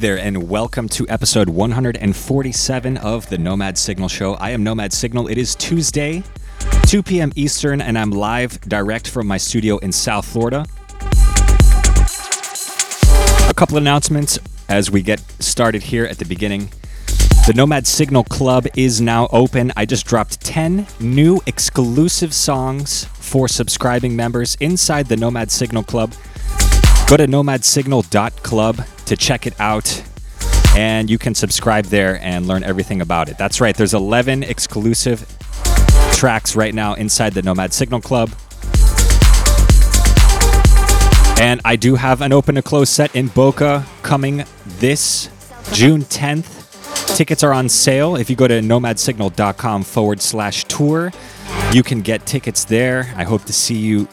There, and welcome to episode 147 of the NOMADsignal Show. I am NOMADsignal. It is Tuesday, 2 p.m. Eastern, and I'm live direct from my studio in South Florida. A couple announcements as we get started here at the beginning. The NOMADsignal Club is now open. I just dropped 10 new exclusive songs for subscribing members inside the NOMADsignal Club. Go to nomadsignal.club to check it out, and you can subscribe there and learn everything about it. That's right, there's 11 exclusive tracks right now inside the NOMADsignal Club. And I do have an open to close set in Boca coming this June 10th. Tickets are on sale. If you go to nomadsignal.com forward slash tour, you can get tickets there. I hope to see you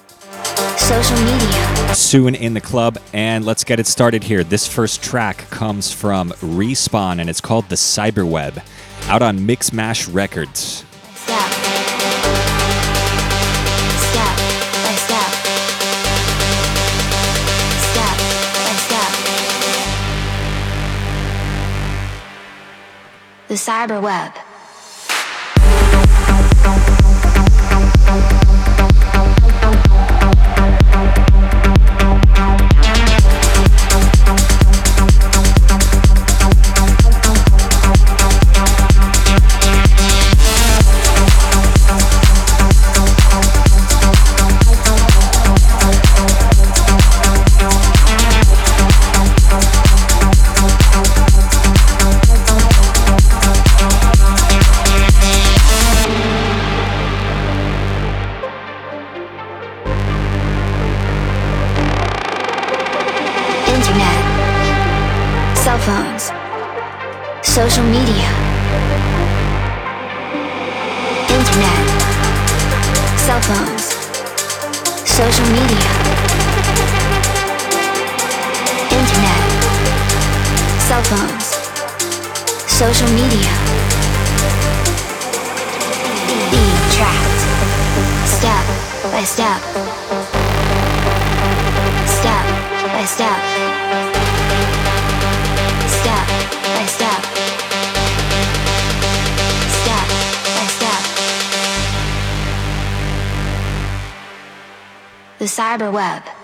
social media. Soon in the club. And let's get it started here. This first track comes from Respawn and it's called The Cyberweb, out on Mixmash Records. The cyber web. The web.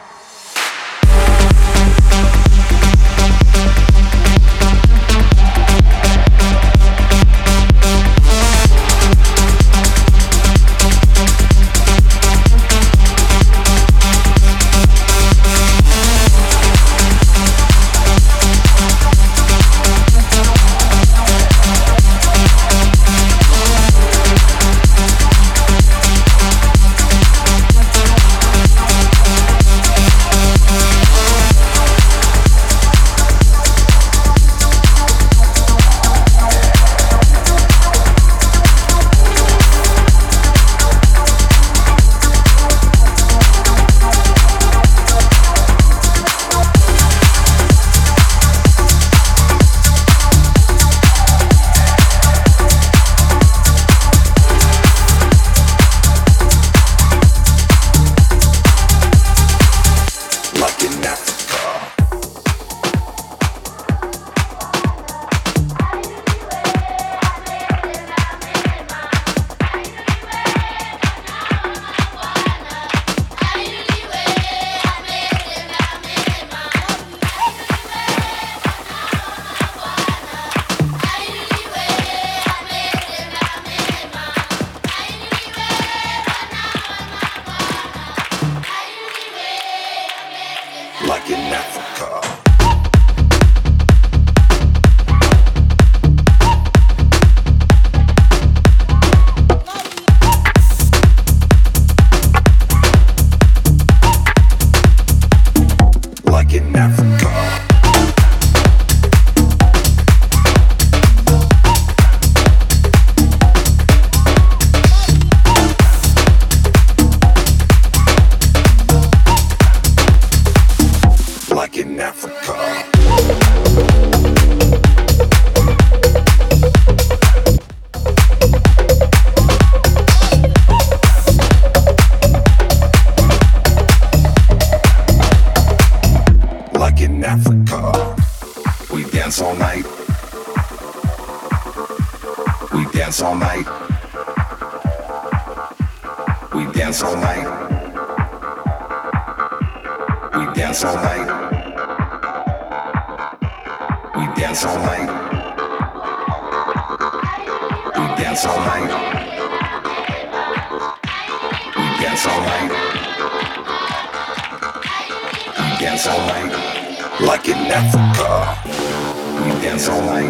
Dance all night.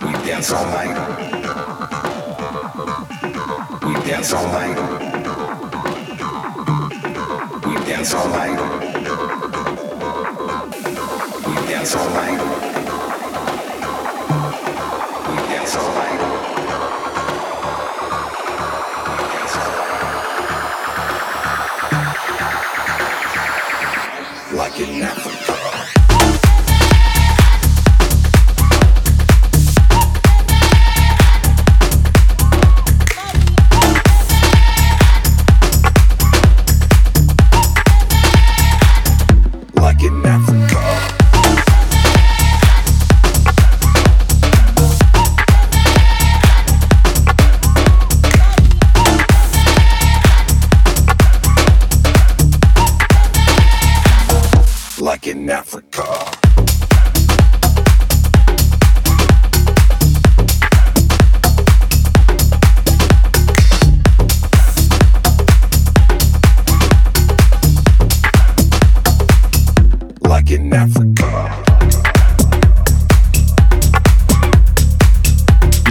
We dance all night. We dance all night. We dance all night. We dance all night.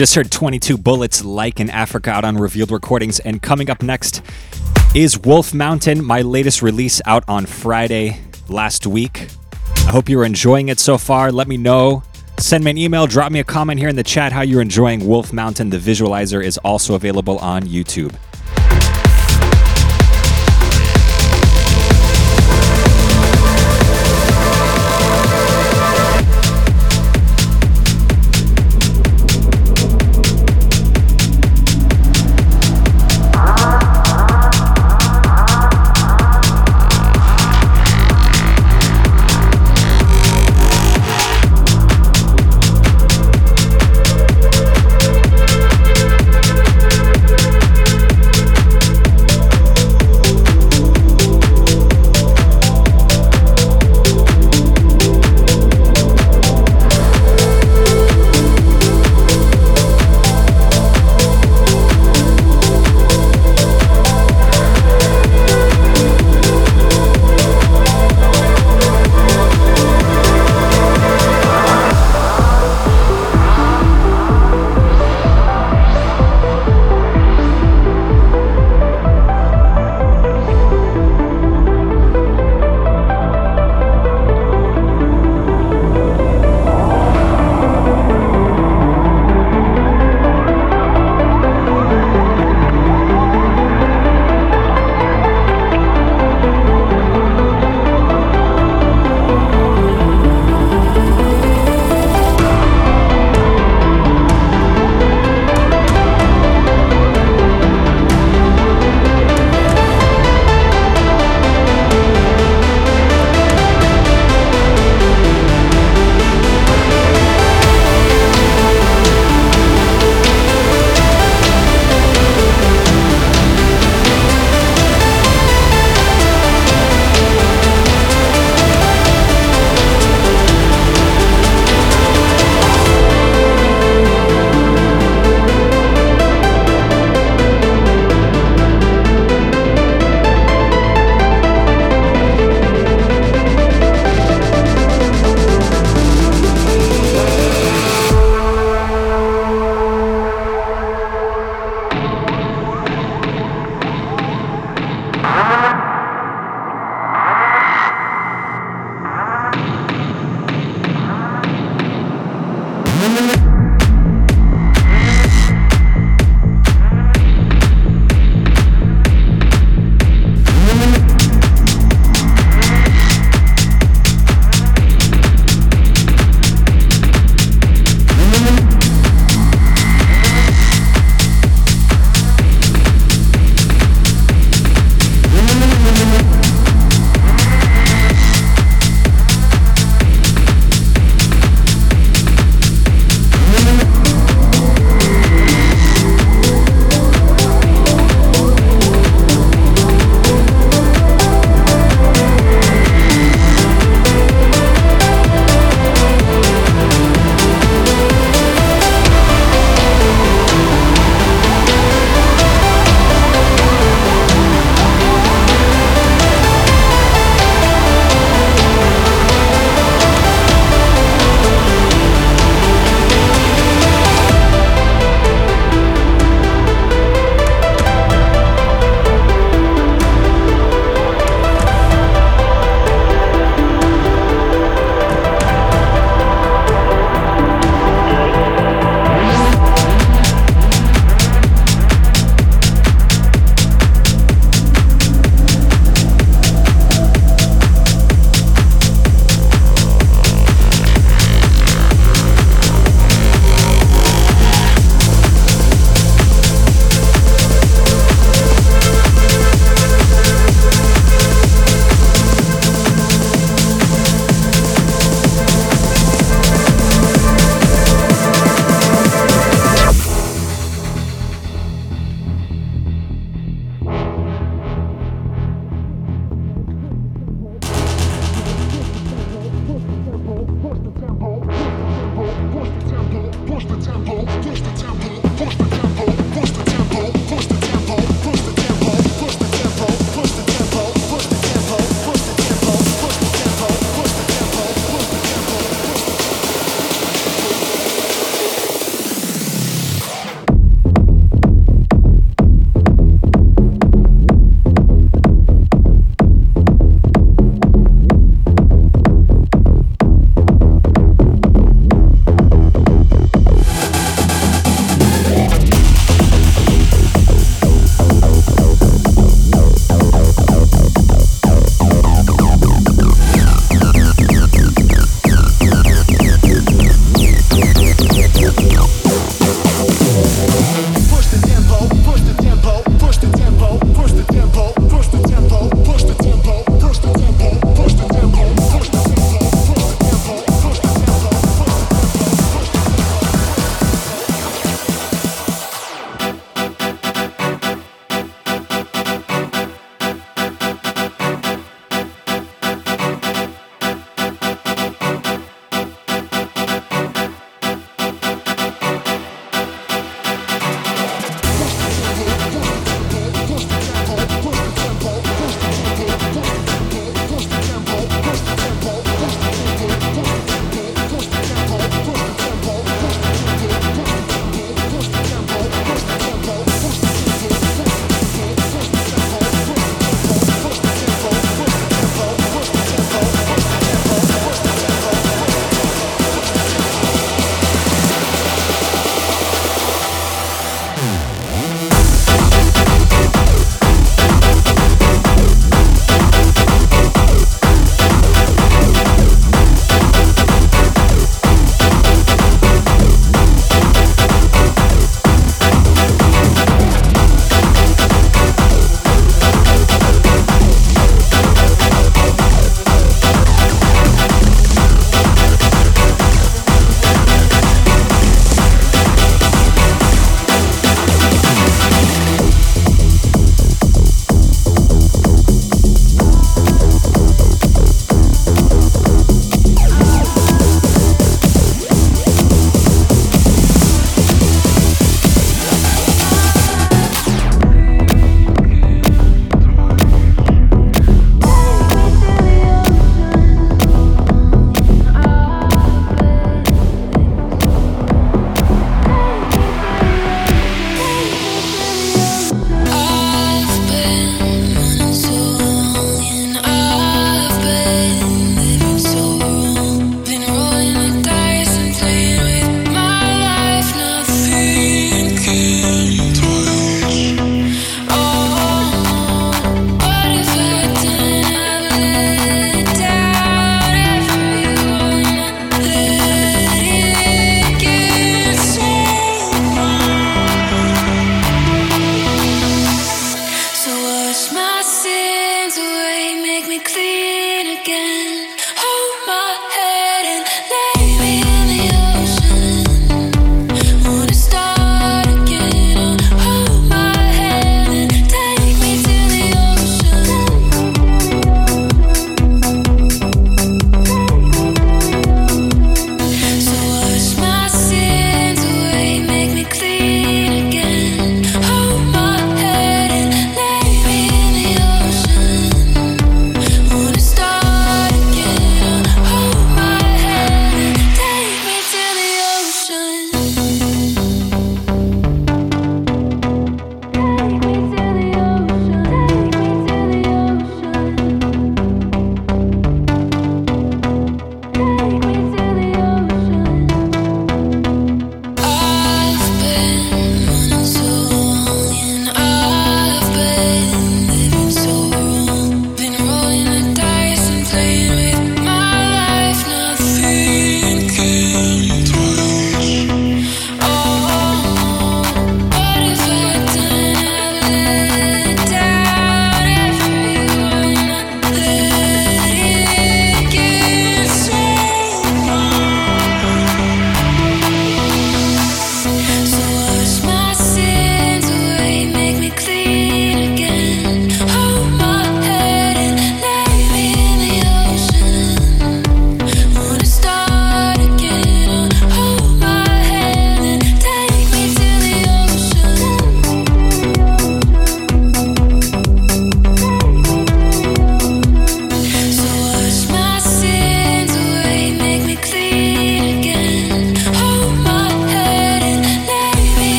Just heard 22 Bullets like in Africa out on Revealed Recordings. And coming up next is Wolf Mountain, my latest release out on Friday last week. I hope you're enjoying it so far. Let me know. Send me an email, drop me a comment here in the chat how you're enjoying Wolf Mountain. The visualizer is also available on YouTube.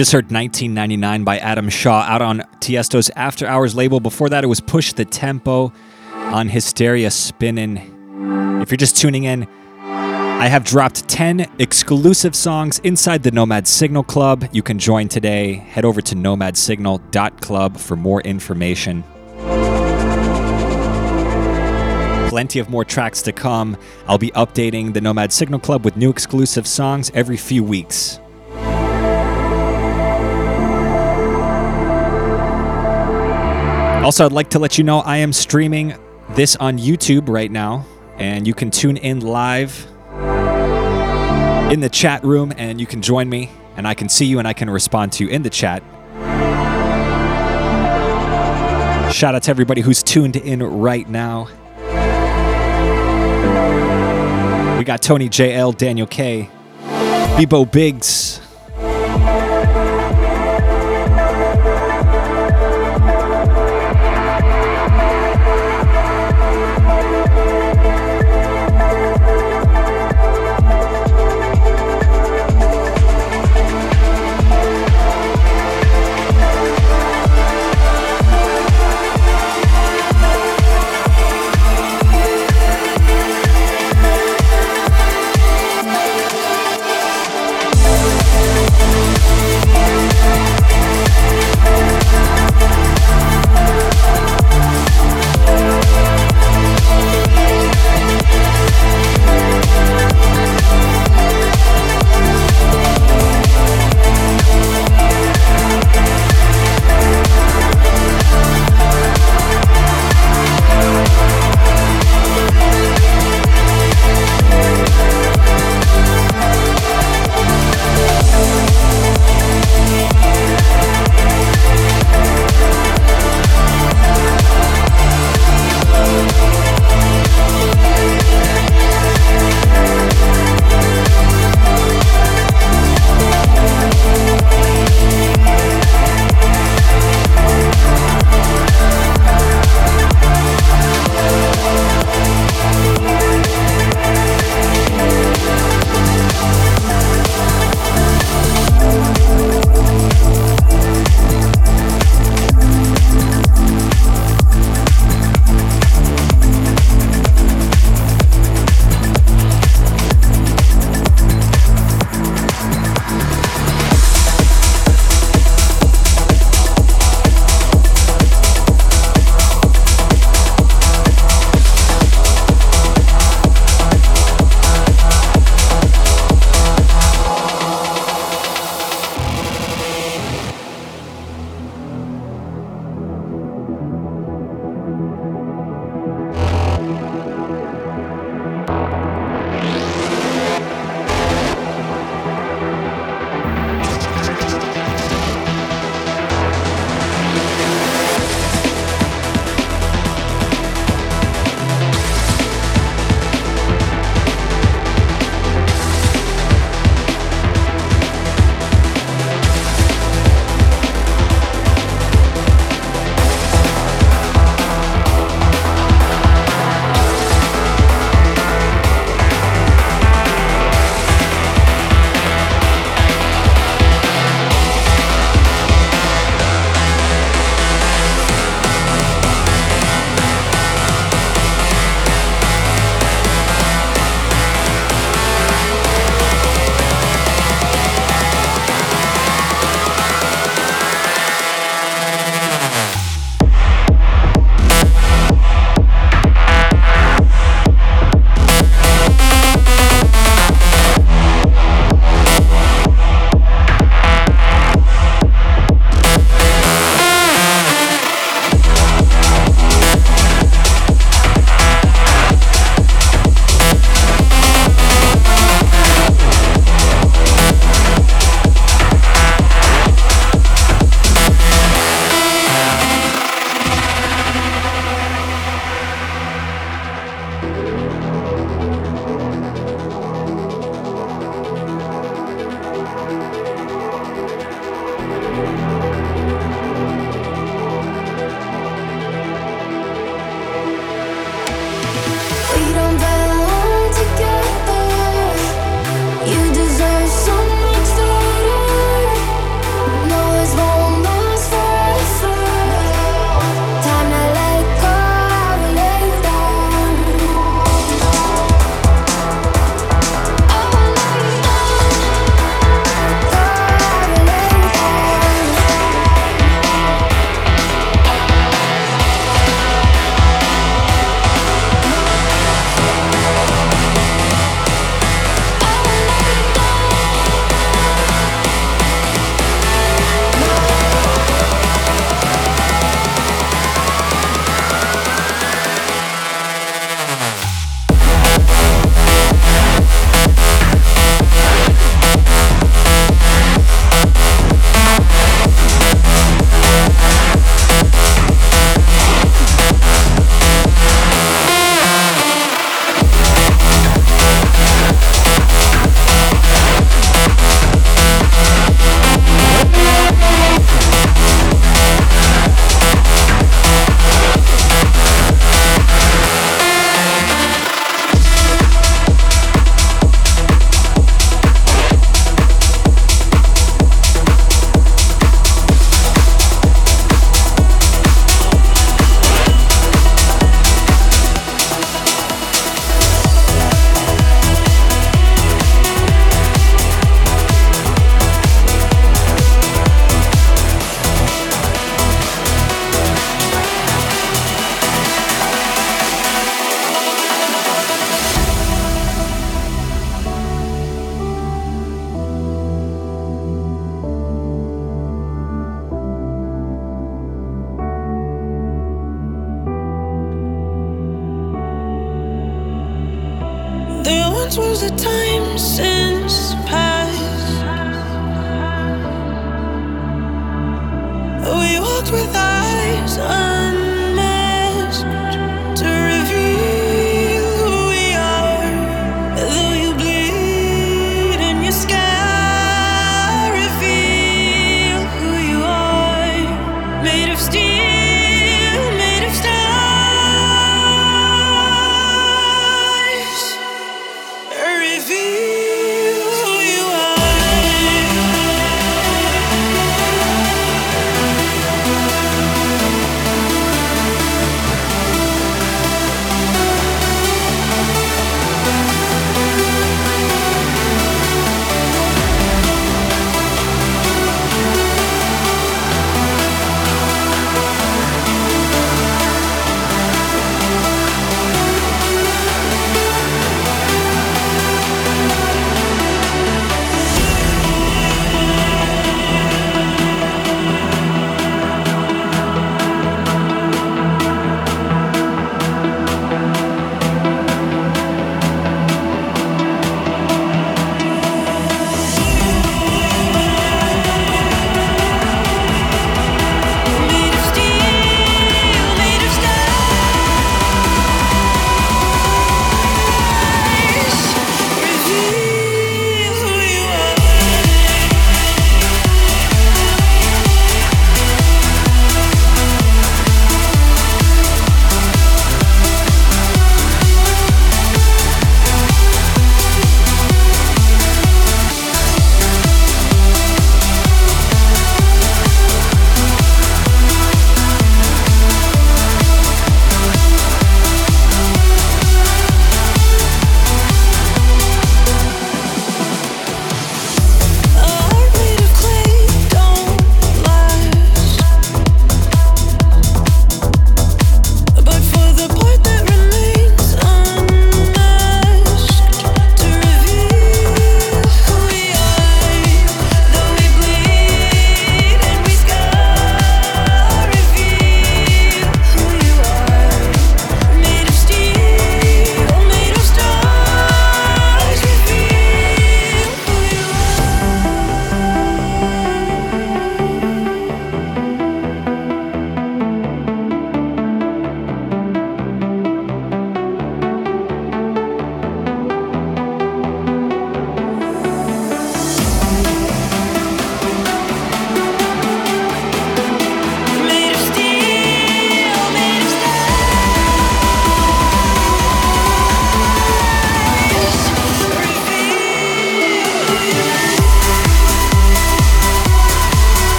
Just heard 1999 by Adam Shaw out on Tiesto's After Hours label. Before that, it was Push the Tempo on Hysteria Spinning. If you're just tuning in, I have dropped 10 exclusive songs inside the NOMADsignal Club. You can join today. Head over to nomadsignal.club for more information. Plenty of more tracks to come. I'll be updating the NOMADsignal Club with new exclusive songs every few weeks. Also, I'd like to let you know I am streaming this on YouTube right now, and you can tune in live in the chat room and you can join me, and I can see you and I can respond to you in the chat. Shout out to everybody who's tuned in right now. We got Tony JL, Daniel K, Bebo Biggs.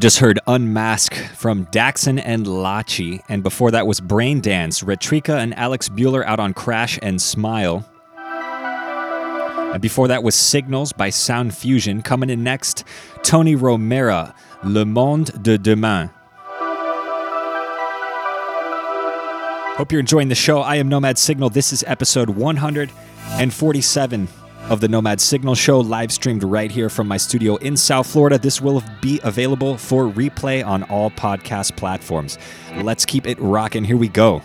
Just heard Unmask from Daxon and Lachi, and before that was Brain Dance, Retrika and Alex Bueller out on Crash and Smile. And before that was Signals by Sound Fusion. Coming in next, Tony Romera, Le Monde de Demain. Hope you're enjoying the show. I am NOMADsignal. This is episode 147 of the NOMADsignal Show, live streamed right here from my studio in South Florida. This will be available for replay on all podcast platforms. Let's keep it rocking. Here we go.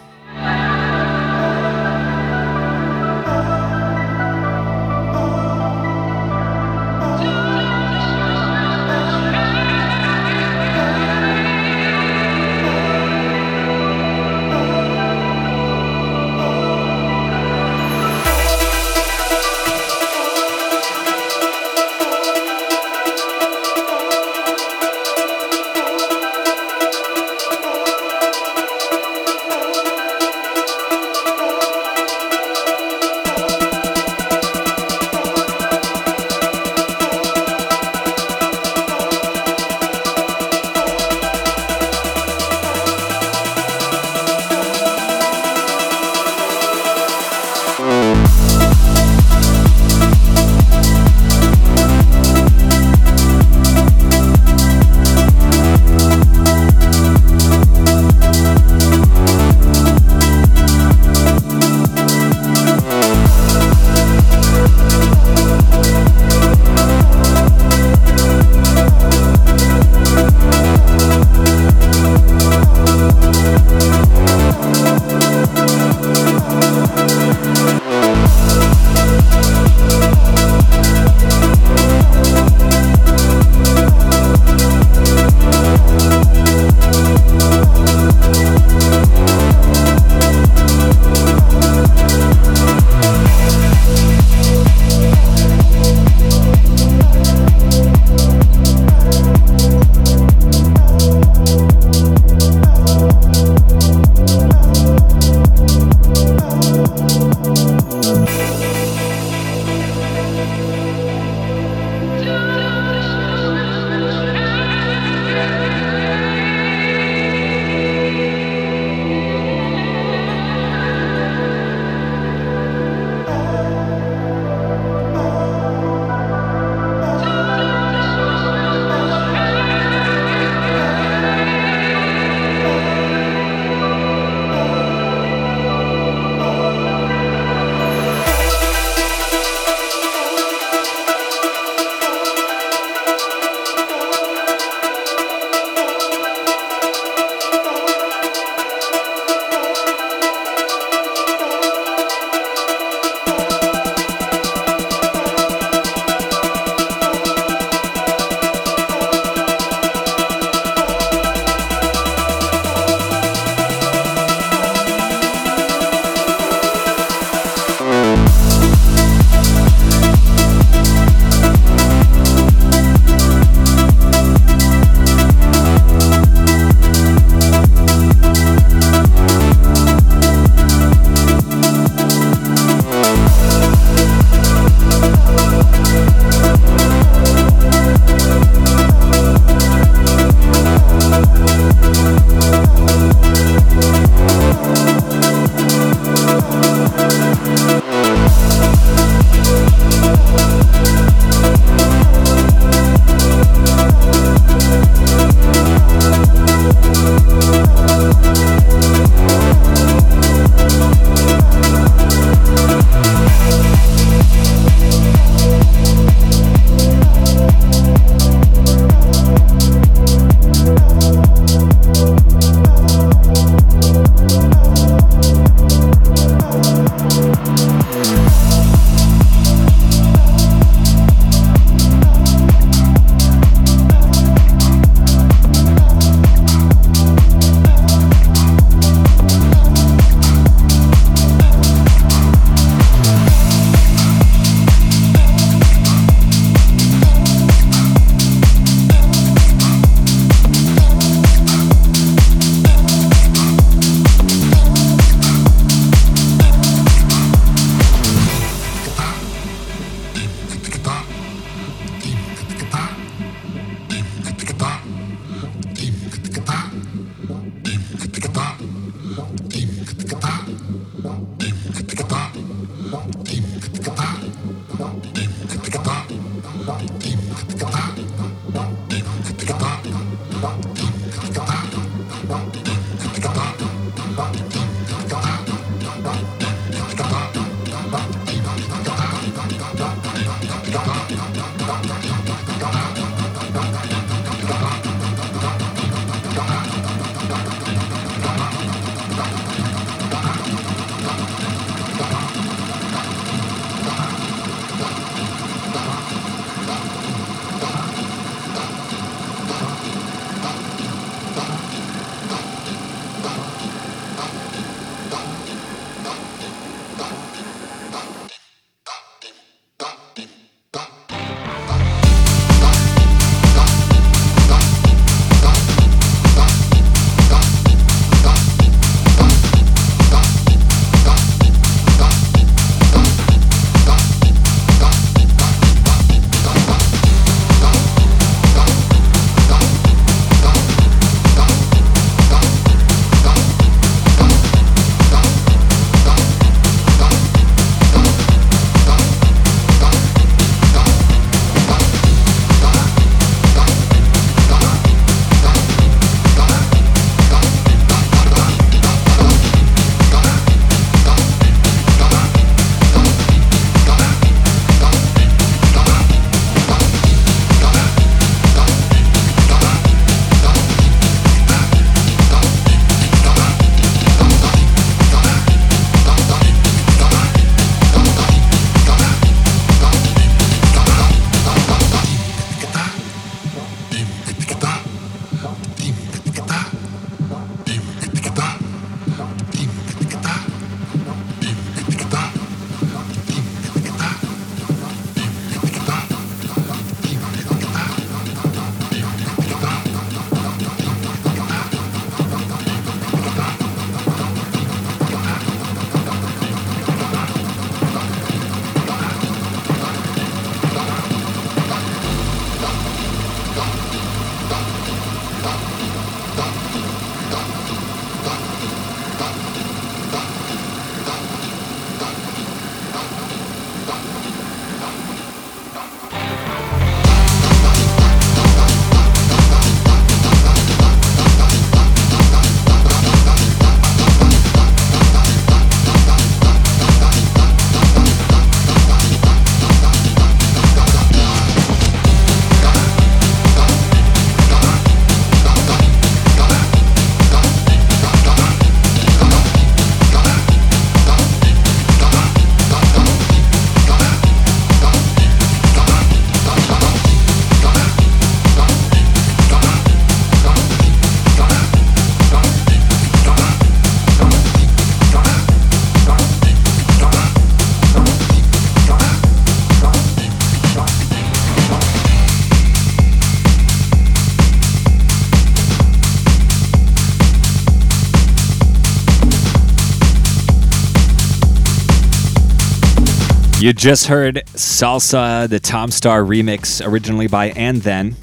You just heard Salsa, the Tom Staar remix, originally by And Then.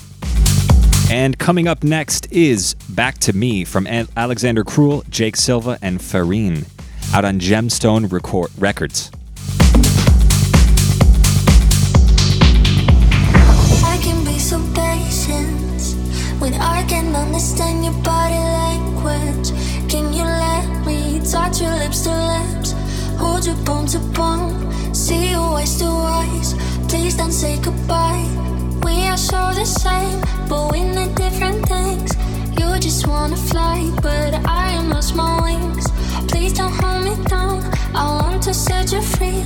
And coming up next is Back to Me from Alexander Cruel, Jake Silva, and Farine, out on Gemstone Record- Records. Please don't say goodbye. We are so the same, but we need different things. You just wanna fly, but I am lost my wings. Please don't hold me down. I want to set you free.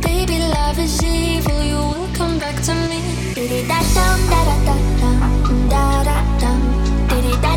Baby, love is evil. You will come back to me. Da da da da da da da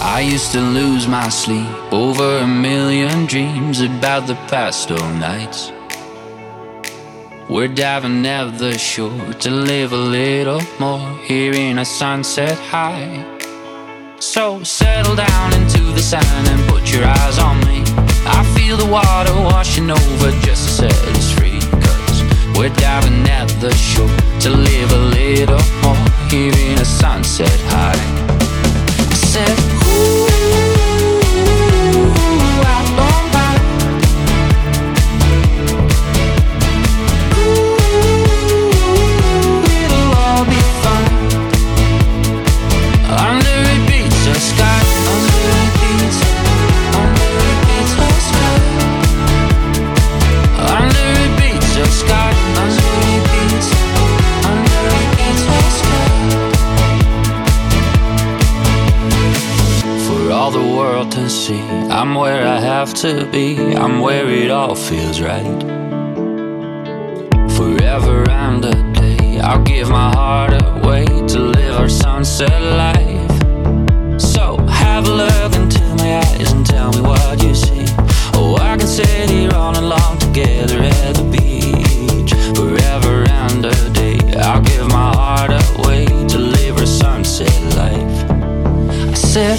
I used to lose my sleep over a million dreams about the past old nights. We're diving at the shore to live a little more, here in a sunset high. So settle down into the sand and put your eyes on me. I feel the water washing over just to set us free. Cause we're diving at the shore to live a little more, here in a sunset high. I said, I'm where I have to be, I'm where it all feels right. Forever and a day, I'll give my heart away to live our sunset life. So have a look into my eyes and tell me what you see. Oh, I can sit here all along together at the beach. Forever and a day, I'll give my heart away to live our sunset life. I said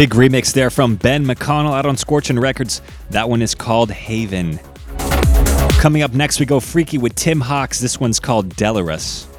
Big remix there from Ben McConnell out on Scorchin' Records. That one is called Haven. Coming up next, we go freaky with Tim Hawks. This one's called Delarus.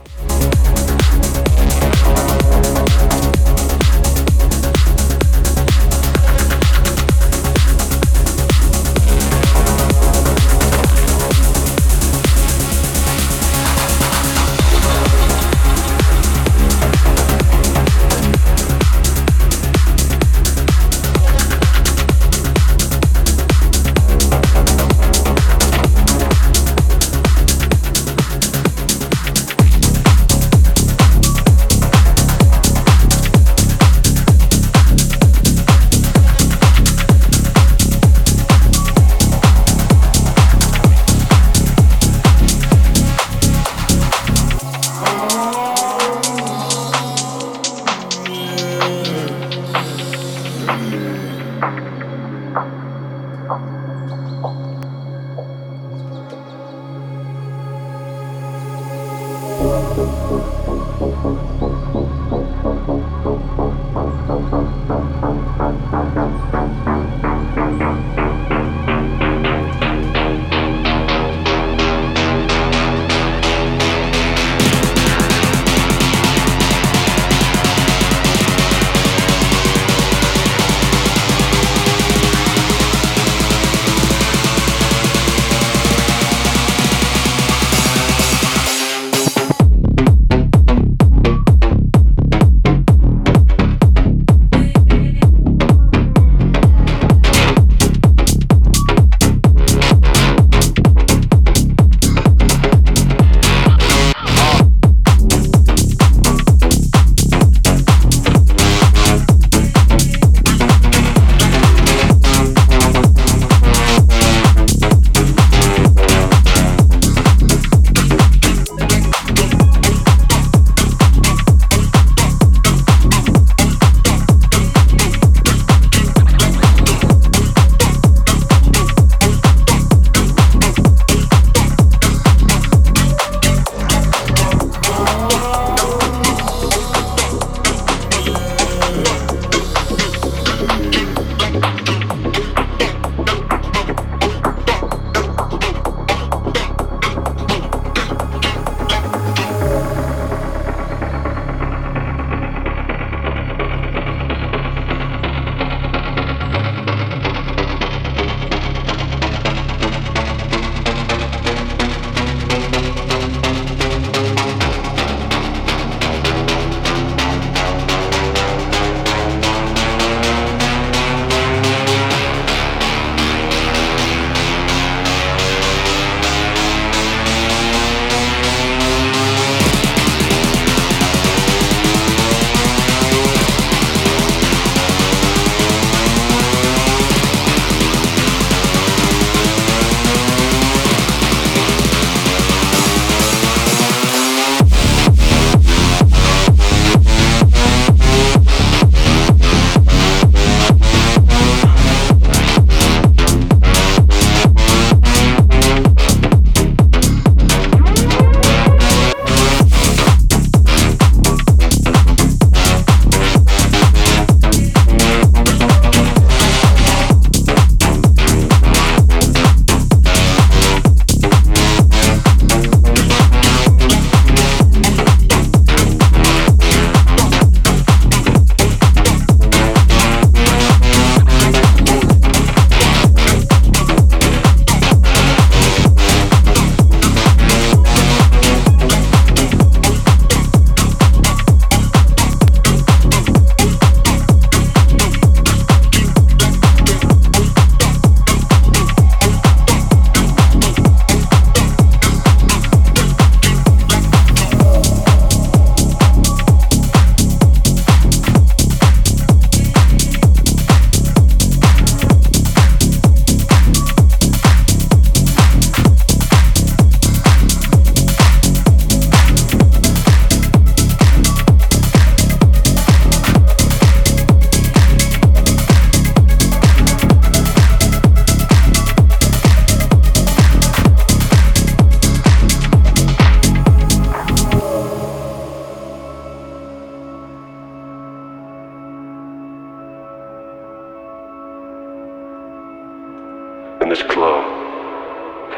This club.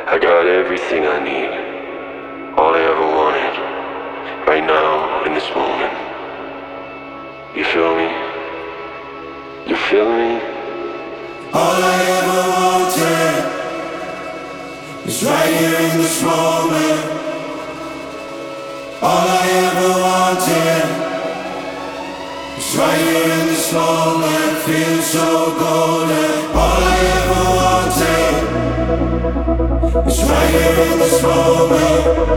I got everything I need. All I ever wanted. Right now, in this moment. You feel me? You feel me? All I ever wanted is right here in this moment. All I ever wanted is right here in this moment. Feels so golden. Is right here in this moment.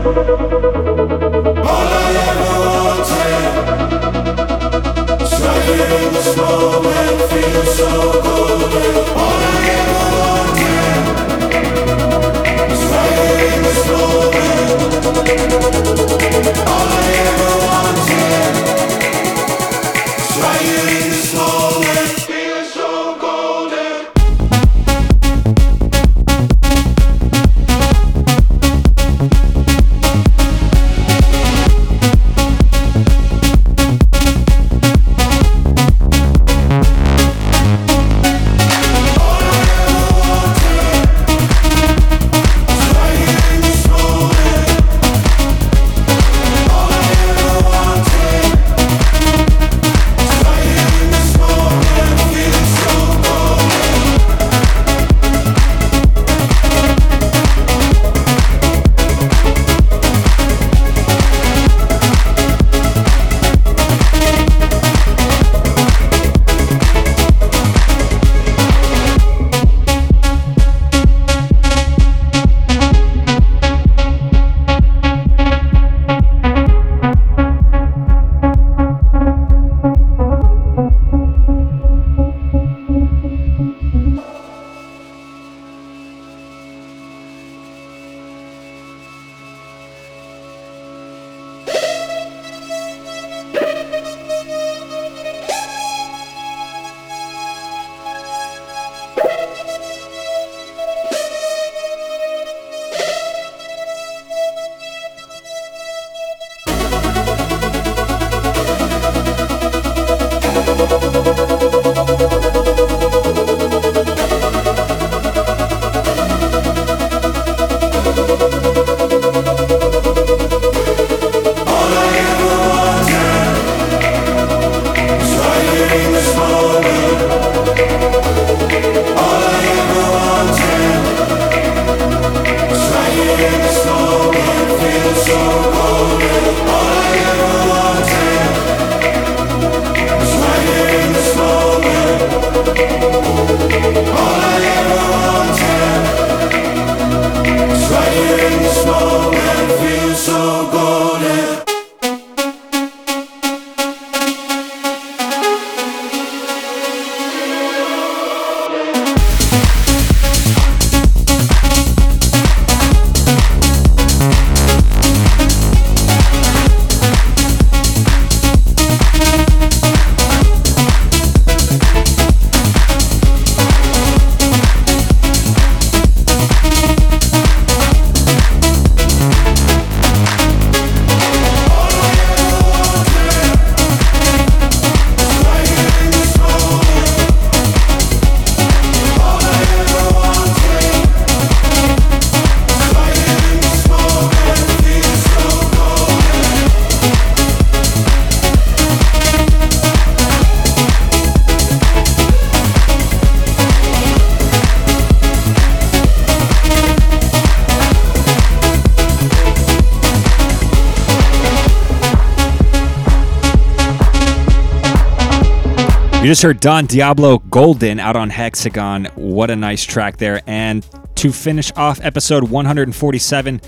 You just heard Don Diablo Golden out on Hexagon. What a nice track there. And to finish off episode 147,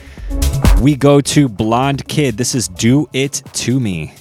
we go to Blonde Kid. This is Do It To Me.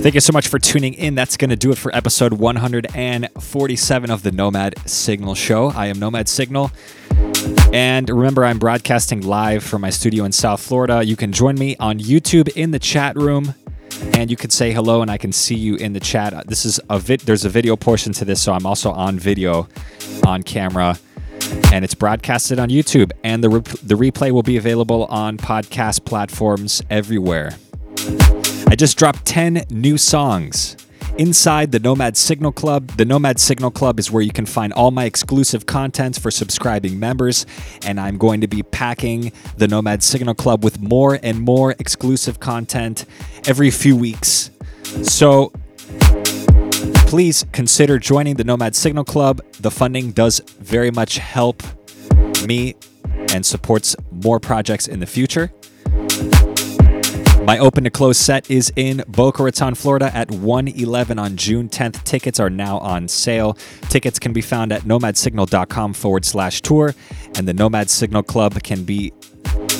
Thank you so much for tuning in. That's going to do it for episode 147 of the Nomad Signal Show. I am NOMADsignal. And remember, I'm broadcasting live from my studio in South Florida. You can join me on YouTube in the chat room. And you can say hello, and I can see you in the chat. Uh, this is a vid. There's a video portion to this, so I'm also on video, on camera, and it's broadcasted on YouTube. And the re- the replay will be available on podcast platforms everywhere. I just dropped 10 new songs inside the NOMADsignal Club. The NOMADsignal Club is where you can find all my exclusive content for subscribing members, and I'm going to be packing the NOMADsignal Club with more and more exclusive content every few weeks. So please consider joining the NOMADsignal Club. The funding does very much help me and supports more projects in the future. My open to close set is in Boca Raton, Florida at 111 on June 10th. Tickets are now on sale. Tickets can be found at nomadsignal.com forward slash tour, and the NOMADsignal Club can be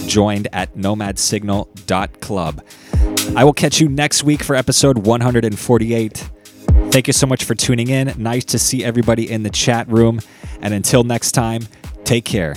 joined at nomadsignal.club. I will catch you next week for episode 148. Thank you so much for tuning in. Nice to see everybody in the chat room. And until next time, take care.